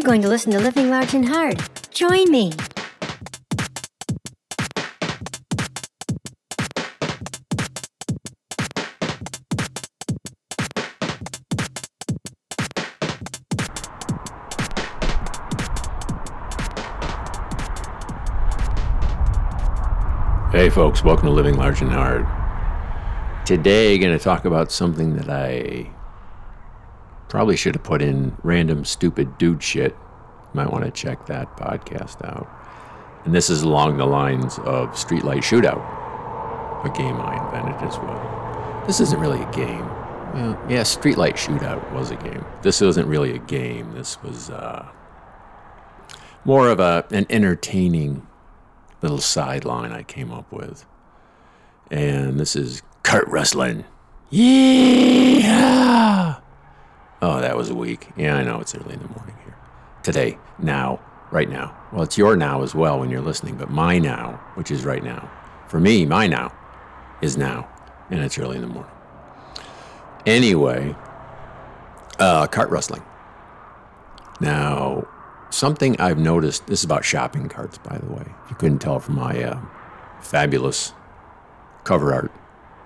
I'm going to listen to Living Large and Hard. Join me. Hey, folks, welcome to Living Large and Hard. Today, going to talk about something that I probably should have put in random stupid dude shit. Might want to check that podcast out. And this is along the lines of Streetlight Shootout, a game I invented as well. This isn't really a game. Well, yeah, Streetlight Shootout was a game. This wasn't really a game. This was uh, more of a an entertaining little sideline I came up with. And this is cart rustling. Yeah! Oh, that was a week. Yeah, I know it's early in the morning here. Today, now, right now. Well, it's your now as well when you're listening, but my now, which is right now. For me, my now is now, and it's early in the morning. Anyway, uh, cart rustling. Now, something I've noticed, this is about shopping carts, by the way. You couldn't tell from my uh, fabulous cover art,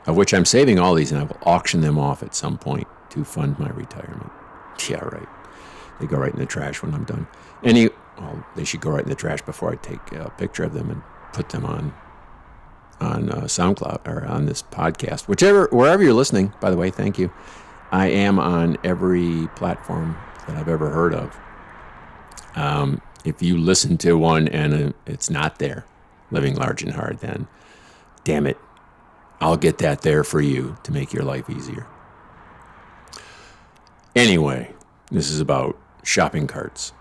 of which I'm saving all these and I will auction them off at some point to fund my retirement. Yeah, right. They go right in the trash when I'm done. Any, well, they should go right in the trash before I take a picture of them and put them on on uh, SoundCloud or on this podcast, whichever wherever you're listening. By the way, thank you. I am on every platform that I've ever heard of. Um, if you listen to one and uh, it's not there, living large and hard, then damn it, I'll get that there for you to make your life easier. Anyway, this is about shopping carts.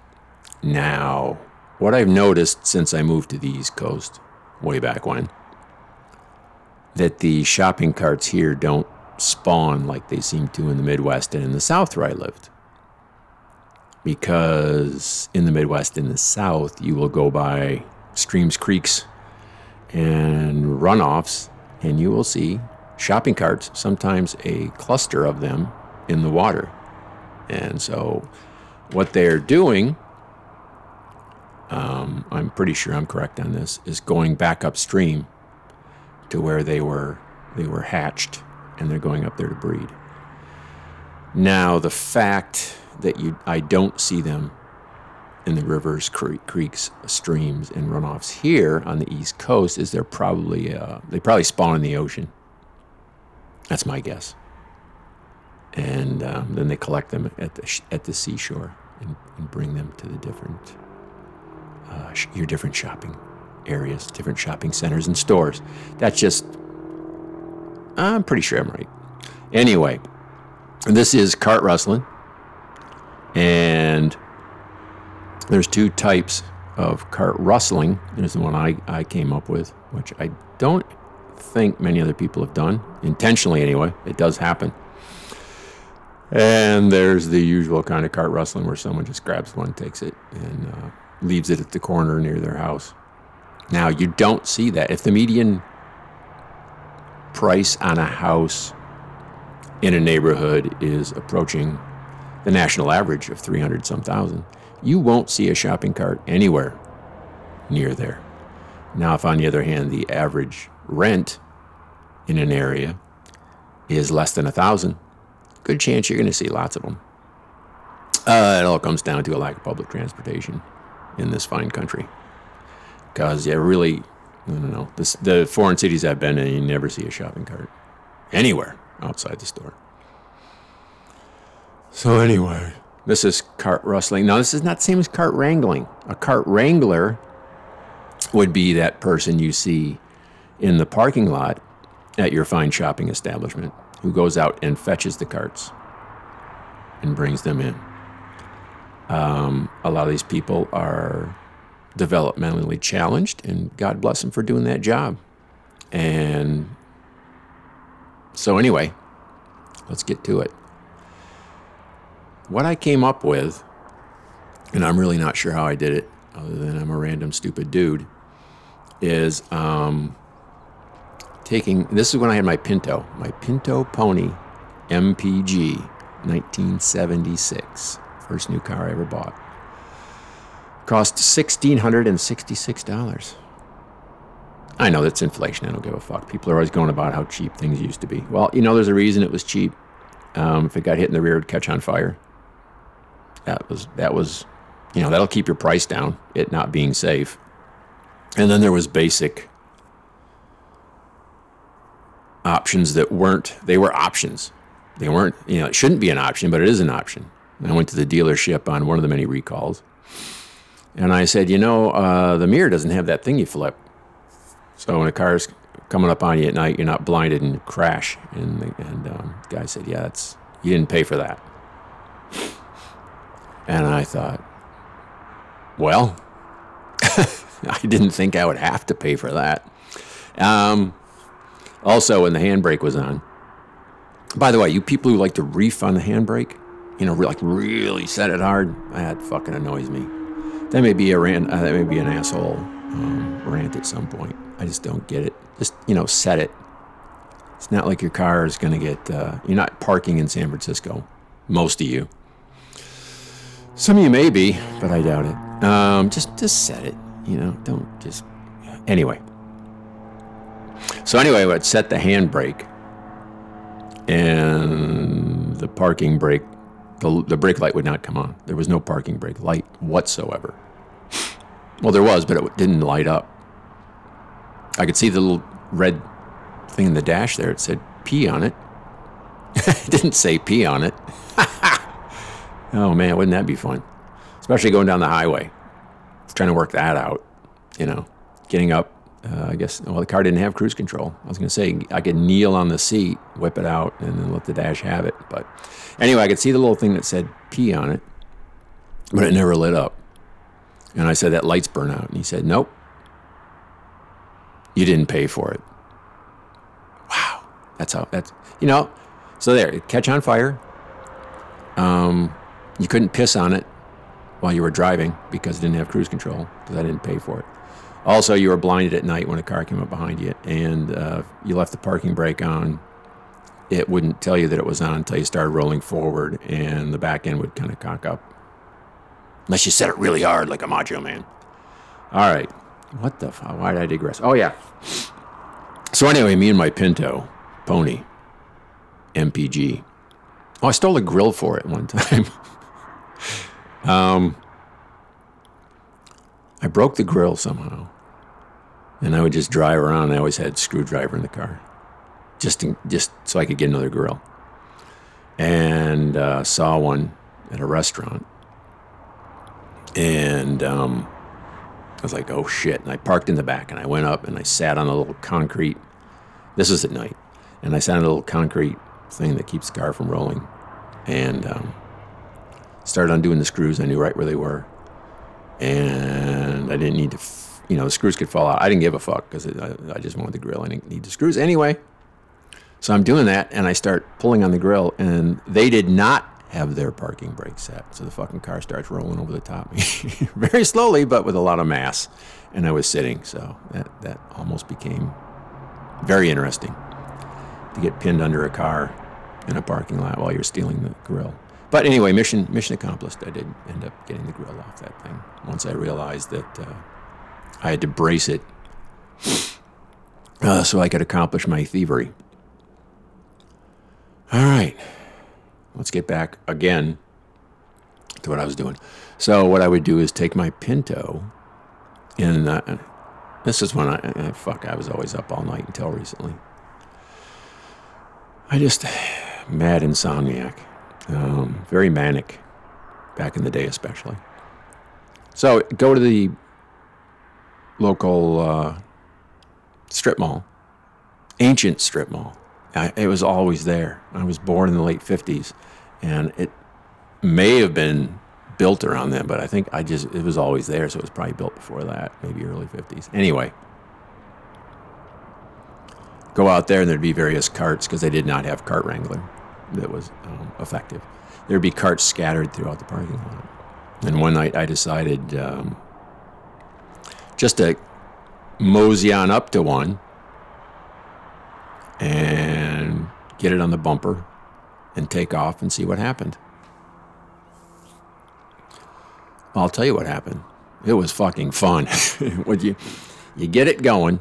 Now, what I've noticed since I moved to the East Coast, way back when, that the shopping carts here don't spawn like they seem to in the Midwest and in the South where I lived. Because in the Midwest and the South, you will go by streams, creeks, and runoffs, and you will see shopping carts, sometimes a cluster of them in the water. And so, what they're doing, um, I'm pretty sure I'm correct on this, is going back upstream to where they were they were hatched, and they're going up there to breed. Now, the fact that you I don't see them in the rivers, creeks, streams, and runoffs here on the East Coast is they're probably uh, they probably spawn in the ocean. That's my guess. And um, then they collect them at the at the seashore and, and, bring them to the different uh, your different shopping areas, different shopping centers and stores. That's just I'm pretty sure I'm right. Anyway, this is cart rustling, and there's two types of cart rustling. There's the one I, I came up with, which I don't think many other people have done, intentionally anyway. It does happen. And there's the usual kind of cart rustling where someone just grabs one, takes it, and uh, leaves it at the corner near their house. Now, you don't see that. If the median price on a house in a neighborhood is approaching the national average of 300 some thousand, you won't see a shopping cart anywhere near there. Now, if on the other hand, the average rent in an area is less than a thousand, good chance you're going to see lots of them. Uh, it all comes down to a lack of public transportation in this fine country. Because you really, I don't know, this, the foreign cities I've been in, you never see a shopping cart anywhere outside the store. So, anyway, this is cart rustling. Now, this is not the same as cart wrangling. A cart wrangler would be that person you see in the parking lot at your fine shopping establishment who goes out and fetches the carts and brings them in. Um, a lot of these people are developmentally challenged, and God bless them for doing that job. And so, anyway, let's get to it what I came up with, and I'm really not sure how I did it, other than I'm a random stupid dude, is um, taking this is when I had my Pinto, my Pinto Pony MPG 1976, first new car I ever bought. cost $1,666. I know that's inflation. I don't give a fuck. People are always going about how cheap things used to be. Well, you know, there's a reason it was cheap. Um, if it got hit in the rear, it'd catch on fire. That was that was, you know, that'll keep your price down. It not being safe. And then there was basic options that weren't. They were options. They weren't. You know, it shouldn't be an option, but it is an option. And I went to the dealership on one of the many recalls, and I said, you know, uh, the mirror doesn't have that thing you flip. So when a car's coming up on you at night, you're not blinded and crash. And the, and um, the guy said, yeah, it's you didn't pay for that. And I thought, well, I didn't think I would have to pay for that. Um, also, when the handbrake was on, by the way, you people who like to reef on the handbrake, you know, like really set it hard, that fucking annoys me. That may be a rant, uh, that may be an asshole um, rant at some point. I just don't get it. Just you know, set it. It's not like your car is going to get. Uh, you're not parking in San Francisco. Most of you. Some of you may be, but I doubt it. Um, just just set it. You know, don't just. Anyway. So anyway, I would set the handbrake, and the parking brake, the, the brake light would not come on. There was no parking brake light whatsoever. Well, there was, but it didn't light up. I could see the little red thing in the dash there. It said P on it. it didn't say P on it. oh man, wouldn't that be fun? Especially going down the highway, trying to work that out. You know, getting up. Uh, I guess well, the car didn't have cruise control. I was going to say I could kneel on the seat, whip it out, and then let the dash have it. But anyway, I could see the little thing that said P on it, but it never lit up. And I said that lights burn out, and he said, "Nope, you didn't pay for it. Wow. That's how, that's, you know, so there, catch on fire. Um, you couldn't piss on it while you were driving because it didn't have cruise control because I didn't pay for it. Also, you were blinded at night when a car came up behind you and uh, you left the parking brake on. It wouldn't tell you that it was on until you started rolling forward and the back end would kind of cock up. Unless you set it really hard like a macho man. All right. What the fuck? Why did I digress? Oh, yeah. So, anyway, me and my Pinto, Pony, MPG. Oh, I stole a grill for it one time. um, I broke the grill somehow. And I would just drive around. I always had screwdriver in the car, just in, just so I could get another grill. And uh, saw one at a restaurant, and um, I was like, oh shit. And I parked in the back and I went up and I sat on a little concrete. This was at night. And I sat on a little concrete thing that keeps the car from rolling. And um, started undoing the screws. I knew right where they were. And I didn't need to, you know, the screws could fall out. I didn't give a fuck because I, I just wanted the grill. I didn't need the screws anyway. So I'm doing that and I start pulling on the grill and they did not have their parking brake set. So the fucking car starts rolling over the top very slowly, but with a lot of mass. And I was sitting, so that, that almost became very interesting to get pinned under a car in a parking lot while you're stealing the grill. But anyway, mission mission accomplished. I did end up getting the grill off that thing once I realized that uh, I had to brace it uh, so I could accomplish my thievery. All right let's get back again to what I was doing. So what I would do is take my Pinto, and uh, this is when I uh, fuck I was always up all night until recently. I just mad insomniac, um, very manic, back in the day especially. So go to the local uh, strip mall, ancient strip mall I, it was always there. I was born in the late 50s, and it may have been built around then, but I think I just it was always there, so it was probably built before that, maybe early 50s. Anyway, go out there and there'd be various carts because they did not have cart wrangler that was um, effective. There'd be carts scattered throughout the parking lot. And one night I decided um, just to mosey on up to one and get it on the bumper and take off and see what happened. I'll tell you what happened. It was fucking fun. Would you you get it going,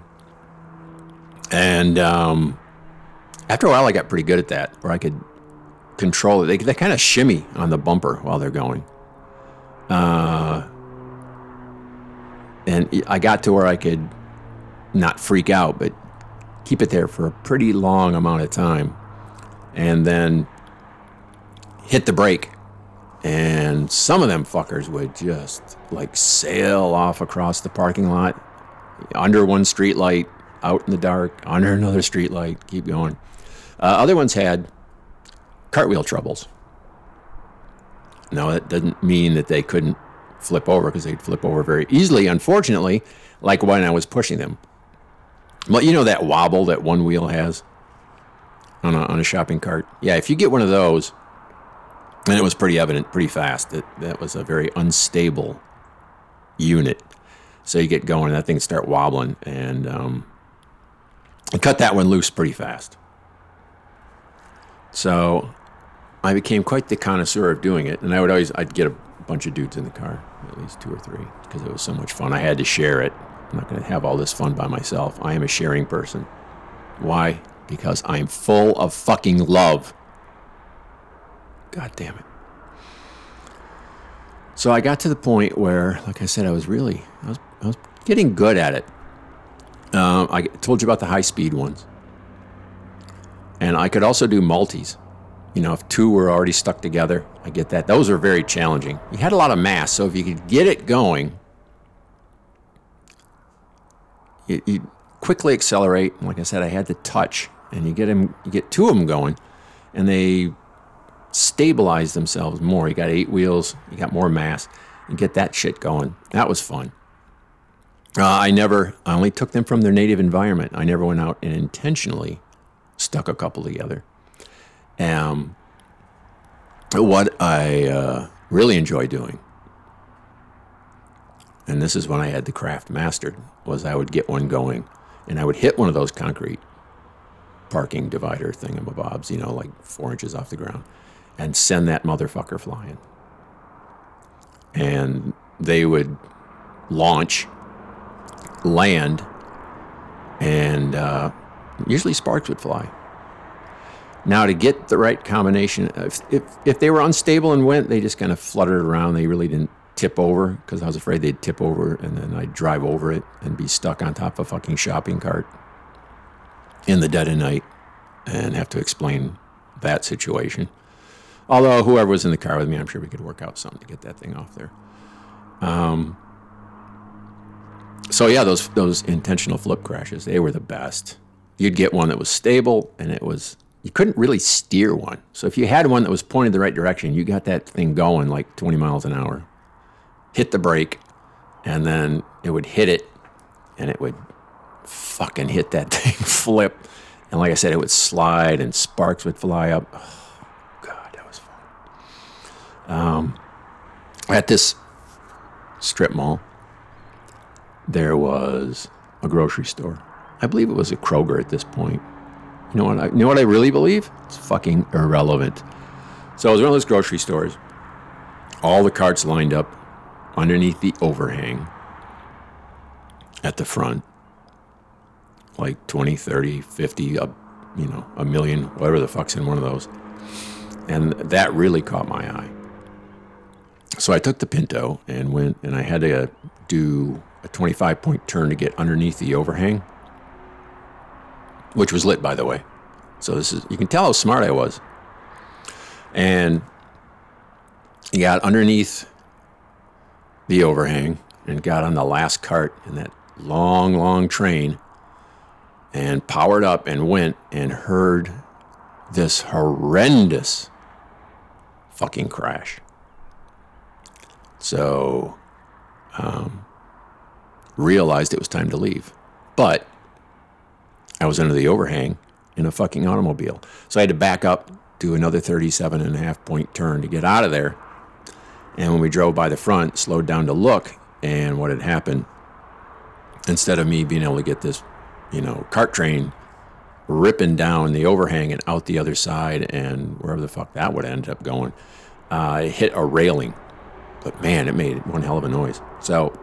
and um, after a while, I got pretty good at that, where I could control it. They, they kind of shimmy on the bumper while they're going. Uh, and I got to where I could not freak out, but keep it there for a pretty long amount of time, and then hit the brake. And some of them fuckers would just like sail off across the parking lot, under one street light, out in the dark, under another street light, keep going. Uh, other ones had cartwheel troubles. Now, that doesn't mean that they couldn't flip over because they'd flip over very easily, unfortunately, like when I was pushing them. Well, you know that wobble that one wheel has on a, on a shopping cart? Yeah, if you get one of those, and it was pretty evident pretty fast that that was a very unstable unit. So you get going, and that thing start wobbling, and um, cut that one loose pretty fast. So I became quite the connoisseur of doing it, and I would always I'd get a bunch of dudes in the car, at least two or three, because it was so much fun. I had to share it. I'm not going to have all this fun by myself. I am a sharing person. Why? Because I'm full of fucking love. God damn it. So I got to the point where, like I said, I was really, I was, I was getting good at it. Um, I told you about the high speed ones. And I could also do multis. You know, if two were already stuck together, I get that. Those are very challenging. You had a lot of mass, so if you could get it going, you, quickly accelerate. Like I said, I had the touch, and you get them, you get two of them going, and they stabilize themselves more. You got eight wheels, you got more mass, and get that shit going. That was fun. Uh, I never, I only took them from their native environment. I never went out and intentionally stuck a couple together. Um, what I uh, really enjoy doing, and this is when I had the craft mastered, was I would get one going and I would hit one of those concrete parking divider thingamabobs, you know, like four inches off the ground, and send that motherfucker flying. And they would launch, land, and uh, usually sparks would fly. Now, to get the right combination, if, if, if they were unstable and went, they just kind of fluttered around. They really didn't tip over because I was afraid they'd tip over and then I'd drive over it and be stuck on top of a fucking shopping cart in the dead of night and have to explain that situation. Although whoever was in the car with me, I'm sure we could work out something to get that thing off there. Um, so yeah, those those intentional flip crashes, they were the best. You'd get one that was stable and it was you couldn't really steer one. So if you had one that was pointed the right direction, you got that thing going like 20 miles an hour. Hit the brake, and then it would hit it, and it would fucking hit that thing, flip, and like I said, it would slide, and sparks would fly up. Oh, God, that was fun. Um, at this strip mall, there was a grocery store. I believe it was a Kroger at this point. You know what? I, you know what I really believe? It's fucking irrelevant. So it was one of those grocery stores. All the carts lined up underneath the overhang at the front, like 20, 30, 50, a, you know, a million, whatever the fuck's in one of those. And that really caught my eye. So I took the Pinto and went, and I had to do a 25 point turn to get underneath the overhang which was lit, by the way. So this is you can tell how smart I was. And he got underneath the overhang and got on the last cart in that long, long train and powered up and went and heard this horrendous fucking crash. So, um, realized it was time to leave. But I was under the overhang in a fucking automobile. So I had to back up, do another 37 and a half point turn to get out of there. And when we drove by the front, slowed down to look, and what had happened, instead of me being able to get this, you know, cart train ripping down the overhang and out the other side and wherever the fuck that would end up going, uh, it hit a railing. But man, it made one hell of a noise. So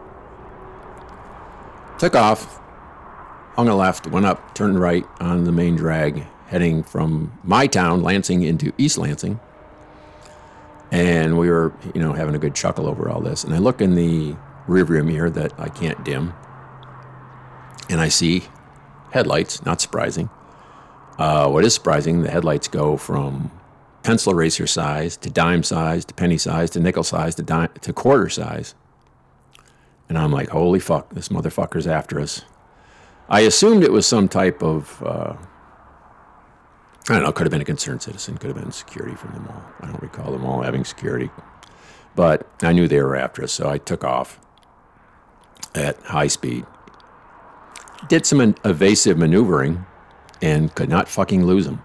Took off, hung a left, went up, turned right on the main drag, heading from my town, Lansing, into East Lansing. And we were, you know, having a good chuckle over all this. And I look in the rearview mirror that I can't dim, and I see headlights. Not surprising. Uh, what is surprising, the headlights go from pencil eraser size to dime size to penny size to nickel size to dime to quarter size. And I'm like, holy fuck, this motherfucker's after us. I assumed it was some type of, uh, I don't know, could have been a concerned citizen, could have been security from the mall. I don't recall them all having security. But I knew they were after us, so I took off at high speed. Did some evasive maneuvering and could not fucking lose them.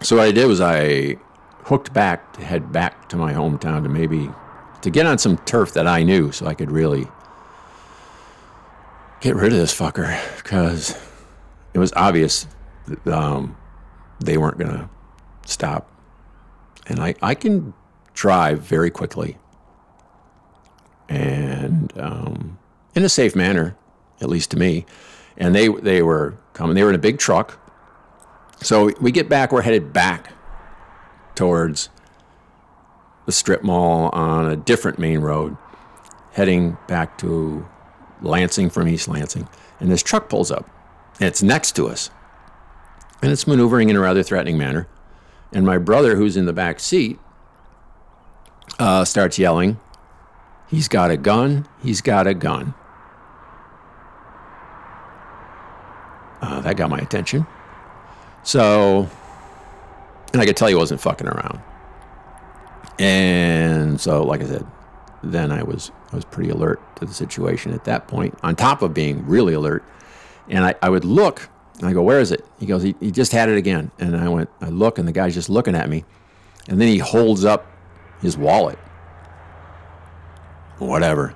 So what I did was I hooked back to head back to my hometown to maybe to get on some turf that I knew so I could really get rid of this fucker because it was obvious that um, they weren't going to stop. And I, I can drive very quickly and um, in a safe manner, at least to me. And they, they were coming, they were in a big truck. So we get back, we're headed back towards the strip mall on a different main road, heading back to Lansing from East Lansing. And this truck pulls up, and it's next to us. And it's maneuvering in a rather threatening manner. And my brother, who's in the back seat, uh, starts yelling, He's got a gun, he's got a gun. Uh, that got my attention. So, and I could tell he wasn't fucking around. And so, like I said, then I was I was pretty alert to the situation at that point. On top of being really alert, and I, I would look and I go, "Where is it?" He goes, he, "He just had it again." And I went, I look, and the guy's just looking at me, and then he holds up his wallet. Whatever.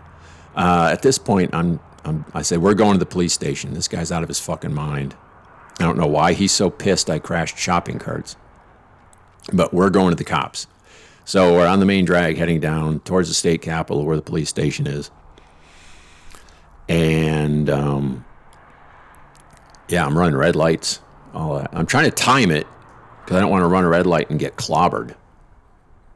Uh, at this point, I'm, I'm I said, "We're going to the police station." This guy's out of his fucking mind. I don't know why he's so pissed I crashed shopping carts, but we're going to the cops. So we're on the main drag heading down towards the state capitol where the police station is. And um, yeah, I'm running red lights. All that. I'm trying to time it because I don't want to run a red light and get clobbered.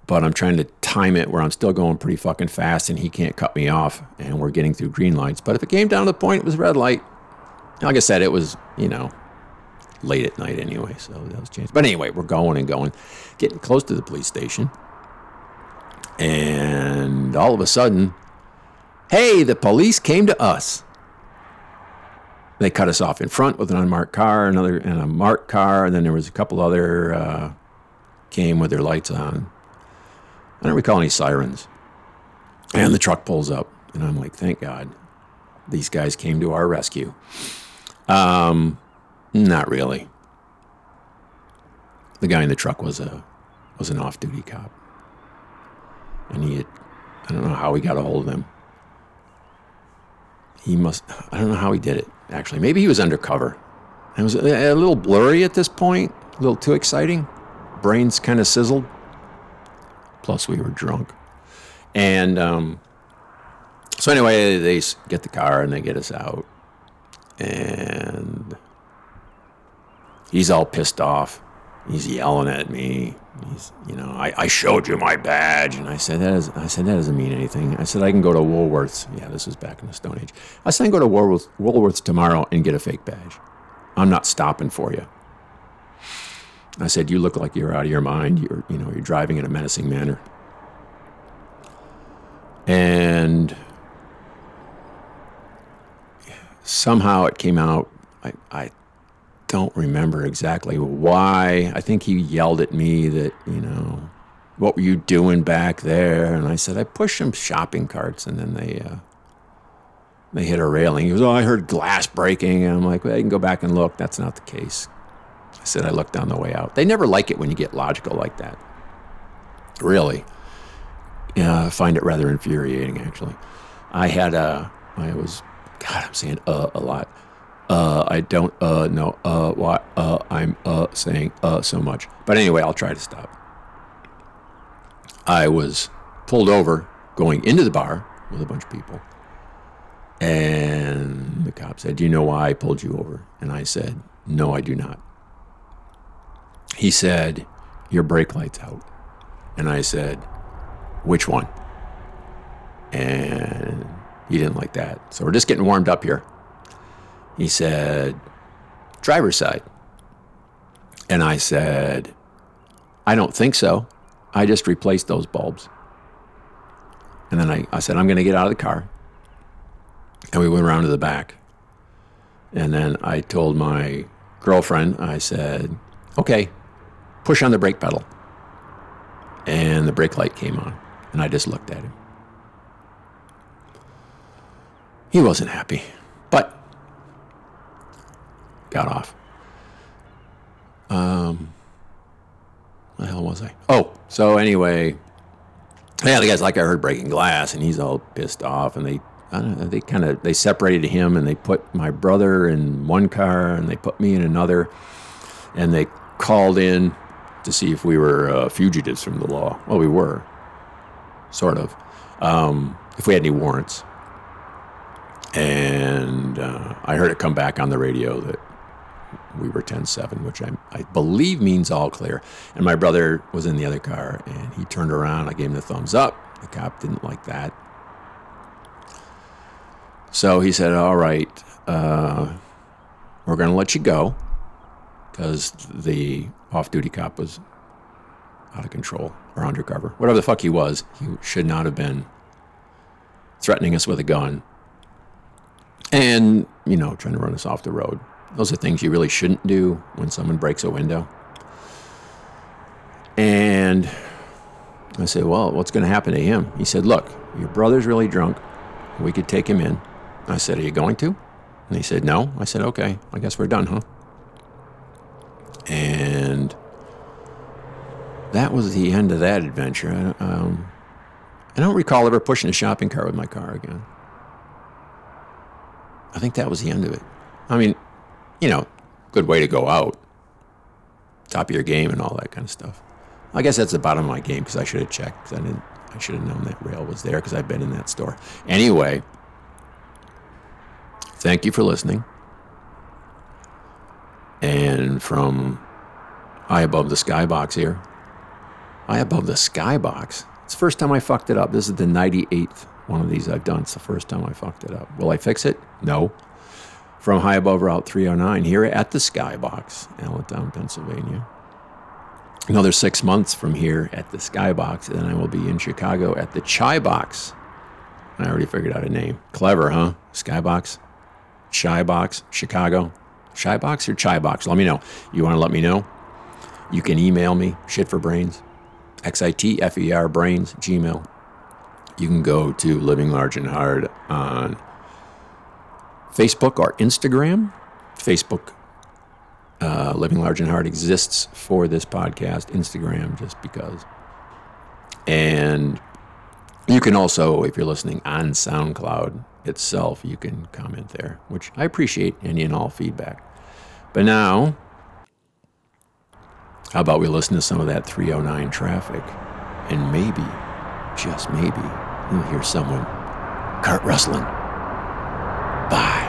But I'm trying to time it where I'm still going pretty fucking fast and he can't cut me off and we're getting through green lights. But if it came down to the point it was red light, like I said, it was, you know, late at night anyway, so that was changed. But anyway, we're going and going, getting close to the police station. And all of a sudden, hey, the police came to us. They cut us off in front with an unmarked car, another and a marked car, and then there was a couple other uh, came with their lights on. I don't recall any sirens. And the truck pulls up, and I'm like, thank God, these guys came to our rescue. Um, not really. The guy in the truck was a was an off-duty cop and he had, I don't know how he got a hold of them. He must, I don't know how he did it, actually. Maybe he was undercover. It was a, a little blurry at this point, a little too exciting. Brains kind of sizzled. Plus, we were drunk. And um, so, anyway, they get the car and they get us out. And he's all pissed off. He's yelling at me. He's, you know, I, I showed you my badge, and I said that is, I said that doesn't mean anything. I said I can go to Woolworths. Yeah, this was back in the Stone Age. I said I can go to Woolworths, Woolworths tomorrow and get a fake badge. I'm not stopping for you. I said you look like you're out of your mind. You're, you know, you're driving in a menacing manner. And somehow it came out. I, I don't remember exactly why. I think he yelled at me that, you know, what were you doing back there? And I said, I pushed some shopping carts and then they, uh, they hit a railing. He goes, Oh, I heard glass breaking. And I'm like, Well, you can go back and look. That's not the case. I said, I looked on the way out. They never like it when you get logical like that. Really. Yeah, I find it rather infuriating, actually. I had a, I was, God, I'm saying uh a lot uh, I don't uh, know uh, why uh, I'm uh, saying uh, so much. But anyway, I'll try to stop. I was pulled over going into the bar with a bunch of people. And the cop said, Do you know why I pulled you over? And I said, No, I do not. He said, Your brake light's out. And I said, Which one? And he didn't like that. So we're just getting warmed up here. He said, Driver's side. And I said, I don't think so. I just replaced those bulbs. And then I, I said, I'm going to get out of the car. And we went around to the back. And then I told my girlfriend, I said, okay, push on the brake pedal. And the brake light came on. And I just looked at him. He wasn't happy, but got off. Um, the hell was I? Oh, so anyway, yeah, the guy's like I heard breaking glass, and he's all pissed off, and they, I don't know, they kind of they separated him, and they put my brother in one car, and they put me in another, and they called in to see if we were uh, fugitives from the law. Well, we were, sort of, um, if we had any warrants. And uh, I heard it come back on the radio that we were 10-7, which I, I believe means all clear. And my brother was in the other car, and he turned around. I gave him the thumbs up. The cop didn't like that. So he said, all right, uh, we're going to let you go because the off-duty cop was out of control or undercover. Whatever the fuck he was, he should not have been threatening us with a gun and, you know, trying to run us off the road. Those are things you really shouldn't do when someone breaks a window. And I said, Well, what's going to happen to him? He said, Look, your brother's really drunk. We could take him in. I said, Are you going to? And he said, No. I said, Okay, I guess we're done, huh? And that was the end of that adventure. Um, I don't recall ever pushing a shopping cart with my car again. I think that was the end of it. I mean, you know, good way to go out. Top of your game and all that kind of stuff. I guess that's the bottom of my game because I should have checked. I didn't. I should have known that rail was there because I've been in that store. Anyway, thank you for listening. And from high above the skybox here, high above the skybox. It's the first time I fucked it up. This is the 98th one of these I've done. It's the first time I fucked it up. Will I fix it? No from high above Route 309 here at the Skybox, Allentown, Pennsylvania. Another six months from here at the Skybox, and then I will be in Chicago at the Chai Box. I already figured out a name. Clever, huh? Skybox, Chai Box, Chicago. Chai Box or Chai Box? Let me know. You want to let me know? You can email me, shit for brains, X I T F E R brains, Gmail. You can go to Living Large and Hard on Facebook or Instagram. Facebook, uh, Living Large and Hard exists for this podcast. Instagram, just because. And you can also, if you're listening on SoundCloud itself, you can comment there, which I appreciate any and all feedback. But now, how about we listen to some of that 309 traffic? And maybe, just maybe, you'll hear someone cart rustling. Bye.